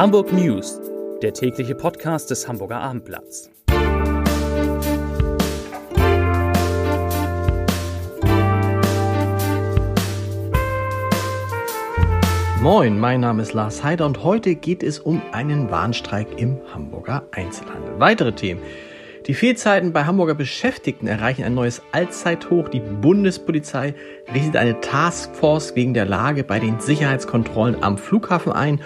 Hamburg News, der tägliche Podcast des Hamburger Abendblatts. Moin, mein Name ist Lars Heider und heute geht es um einen Warnstreik im Hamburger Einzelhandel. Weitere Themen. Die Fehlzeiten bei Hamburger Beschäftigten erreichen ein neues Allzeithoch. Die Bundespolizei richtet eine Taskforce wegen der Lage bei den Sicherheitskontrollen am Flughafen ein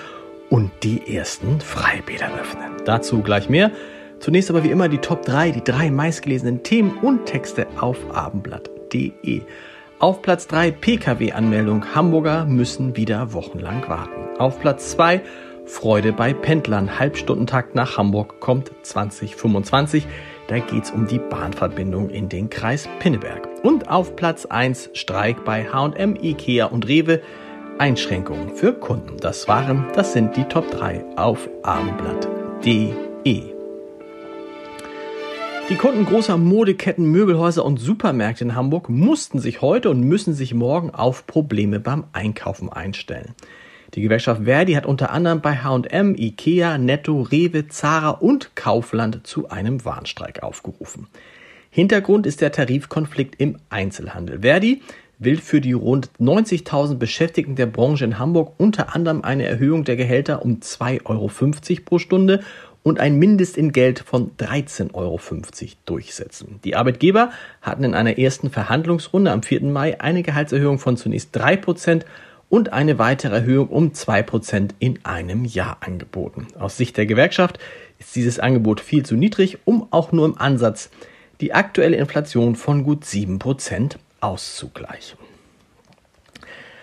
und die ersten Freibäder öffnen. Dazu gleich mehr. Zunächst aber wie immer die Top 3, die drei meistgelesenen Themen und Texte auf abendblatt.de. Auf Platz 3 Pkw-Anmeldung. Hamburger müssen wieder wochenlang warten. Auf Platz 2 Freude bei Pendlern. Halbstundentakt nach Hamburg kommt 2025. Da geht's um die Bahnverbindung in den Kreis Pinneberg. Und auf Platz 1 Streik bei H&M, Ikea und Rewe. Einschränkungen für Kunden. Das waren, das sind die Top 3 auf abendblatt.de. Die Kunden großer Modeketten, Möbelhäuser und Supermärkte in Hamburg mussten sich heute und müssen sich morgen auf Probleme beim Einkaufen einstellen. Die Gewerkschaft Verdi hat unter anderem bei H&M, Ikea, Netto, Rewe, Zara und Kaufland zu einem Warnstreik aufgerufen. Hintergrund ist der Tarifkonflikt im Einzelhandel. Verdi will für die rund 90.000 Beschäftigten der Branche in Hamburg unter anderem eine Erhöhung der Gehälter um 2,50 Euro pro Stunde und ein Mindestentgelt von 13,50 Euro durchsetzen. Die Arbeitgeber hatten in einer ersten Verhandlungsrunde am 4. Mai eine Gehaltserhöhung von zunächst 3 Prozent und eine weitere Erhöhung um 2 Prozent in einem Jahr angeboten. Aus Sicht der Gewerkschaft ist dieses Angebot viel zu niedrig, um auch nur im Ansatz die aktuelle Inflation von gut 7 Prozent auszugleichen.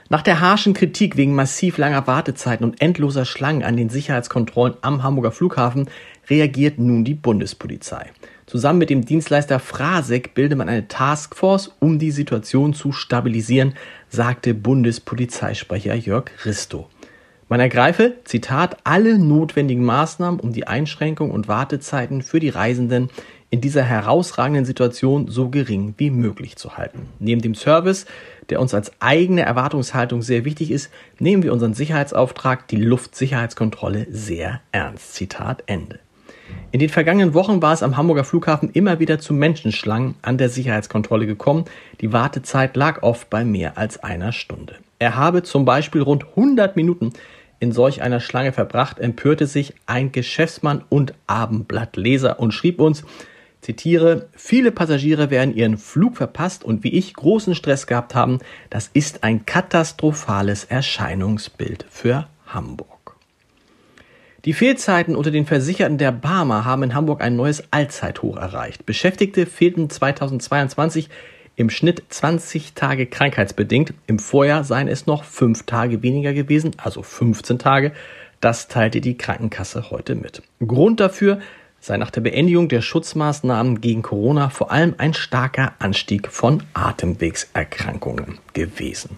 Nach der harschen Kritik wegen massiv langer Wartezeiten und endloser Schlangen an den Sicherheitskontrollen am Hamburger Flughafen reagiert nun die Bundespolizei. Zusammen mit dem Dienstleister Frasek bildet man eine Taskforce, um die Situation zu stabilisieren, sagte Bundespolizeisprecher Jörg Risto. Man ergreife, Zitat, alle notwendigen Maßnahmen, um die Einschränkungen und Wartezeiten für die Reisenden in dieser herausragenden Situation so gering wie möglich zu halten. Neben dem Service, der uns als eigene Erwartungshaltung sehr wichtig ist, nehmen wir unseren Sicherheitsauftrag, die Luftsicherheitskontrolle, sehr ernst. Zitat Ende. In den vergangenen Wochen war es am Hamburger Flughafen immer wieder zu Menschenschlangen an der Sicherheitskontrolle gekommen. Die Wartezeit lag oft bei mehr als einer Stunde. Er habe zum Beispiel rund 100 Minuten in solch einer Schlange verbracht, empörte sich ein Geschäftsmann und Abendblattleser und schrieb uns, zitiere, viele Passagiere werden ihren Flug verpasst und wie ich großen Stress gehabt haben. Das ist ein katastrophales Erscheinungsbild für Hamburg. Die Fehlzeiten unter den Versicherten der Barmer haben in Hamburg ein neues Allzeithoch erreicht. Beschäftigte fehlten 2022 im Schnitt 20 Tage krankheitsbedingt. Im Vorjahr seien es noch fünf Tage weniger gewesen, also 15 Tage. Das teilte die Krankenkasse heute mit. Grund dafür sei nach der Beendigung der Schutzmaßnahmen gegen Corona vor allem ein starker Anstieg von Atemwegserkrankungen gewesen.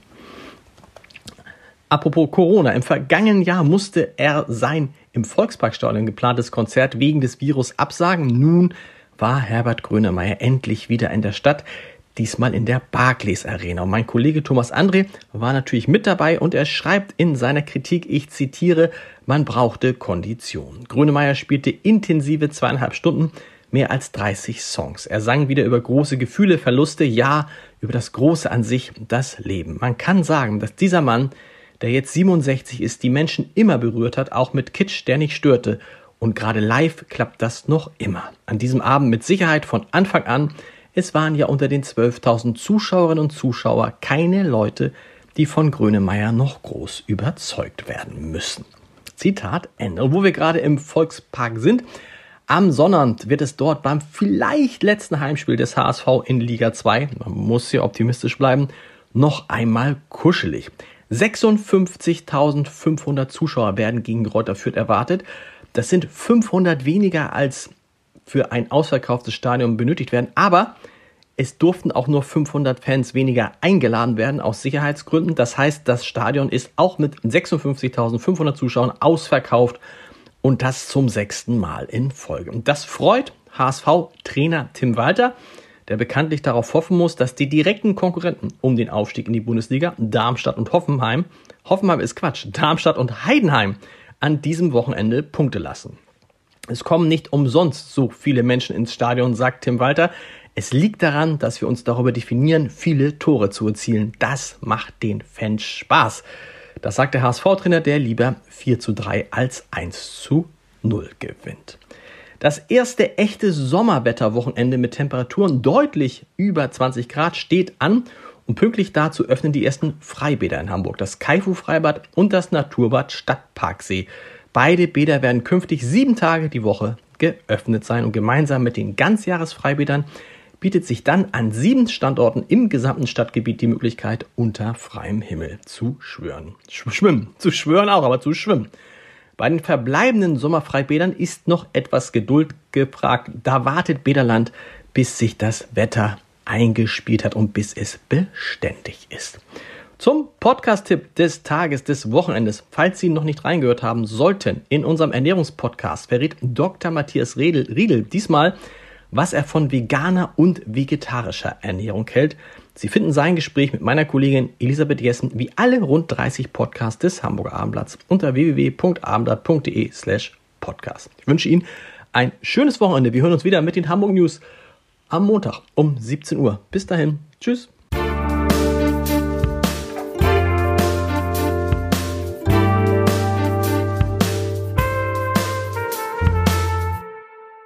Apropos Corona, im vergangenen Jahr musste er sein im Volksparkstadion geplantes Konzert wegen des Virus absagen. Nun war Herbert Grönemeyer endlich wieder in der Stadt, diesmal in der Barclays Arena. Und mein Kollege Thomas André war natürlich mit dabei und er schreibt in seiner Kritik, ich zitiere, man brauchte Kondition. Grönemeyer spielte intensive zweieinhalb Stunden, mehr als 30 Songs. Er sang wieder über große Gefühle, Verluste, ja, über das Große an sich, das Leben. Man kann sagen, dass dieser Mann, der jetzt 67 ist, die Menschen immer berührt hat, auch mit Kitsch, der nicht störte. Und gerade live klappt das noch immer. An diesem Abend mit Sicherheit von Anfang an. Es waren ja unter den 12.000 Zuschauerinnen und Zuschauer keine Leute, die von Grönemeyer noch groß überzeugt werden müssen. Zitat Ende. Und wo wir gerade im Volkspark sind, am Sonnabend wird es dort beim vielleicht letzten Heimspiel des HSV in Liga 2, man muss hier optimistisch bleiben, noch einmal kuschelig. 56.500 Zuschauer werden gegen Reuter Fürth erwartet. Das sind 500 weniger als für ein ausverkauftes Stadion benötigt werden. Aber es durften auch nur 500 Fans weniger eingeladen werden aus Sicherheitsgründen. Das heißt, das Stadion ist auch mit 56.500 Zuschauern ausverkauft und das zum sechsten Mal in Folge. Und das freut HSV-Trainer Tim Walter, der bekanntlich darauf hoffen muss, dass die direkten Konkurrenten um den Aufstieg in die Bundesliga, Darmstadt und Hoffenheim, Hoffenheim ist Quatsch, Darmstadt und Heidenheim, an diesem Wochenende Punkte lassen. Es kommen nicht umsonst so viele Menschen ins Stadion, sagt Tim Walter. Es liegt daran, dass wir uns darüber definieren, viele Tore zu erzielen. Das macht den Fans Spaß. Das sagt der HSV-Trainer, der lieber 4 zu 3 als 1 zu 0 gewinnt. Das erste echte Sommerwetterwochenende mit Temperaturen deutlich über 20 Grad steht an und pünktlich dazu öffnen die ersten Freibäder in Hamburg, das Kaifu-Freibad und das Naturbad Stadtparksee. Beide Bäder werden künftig sieben Tage die Woche geöffnet sein und gemeinsam mit den Ganzjahresfreibädern bietet sich dann an sieben Standorten im gesamten Stadtgebiet die Möglichkeit, unter freiem Himmel zu schwören. Schwimmen. Zu schwören auch, aber zu schwimmen. Bei den verbleibenden Sommerfreibädern ist noch etwas Geduld gefragt. Da wartet Bäderland, bis sich das Wetter eingespielt hat und bis es beständig ist. Zum Podcast-Tipp des Tages, des Wochenendes. Falls Sie noch nicht reingehört haben sollten, in unserem Ernährungspodcast verrät Dr. Matthias Riedel diesmal, was er von veganer und vegetarischer Ernährung hält. Sie finden sein Gespräch mit meiner Kollegin Elisabeth Jessen wie alle rund 30 Podcasts des Hamburger Abendblatts unter www.abendblatt.de slash podcast. Ich wünsche Ihnen ein schönes Wochenende. Wir hören uns wieder mit den Hamburg News am Montag um 17 Uhr. Bis dahin. Tschüss.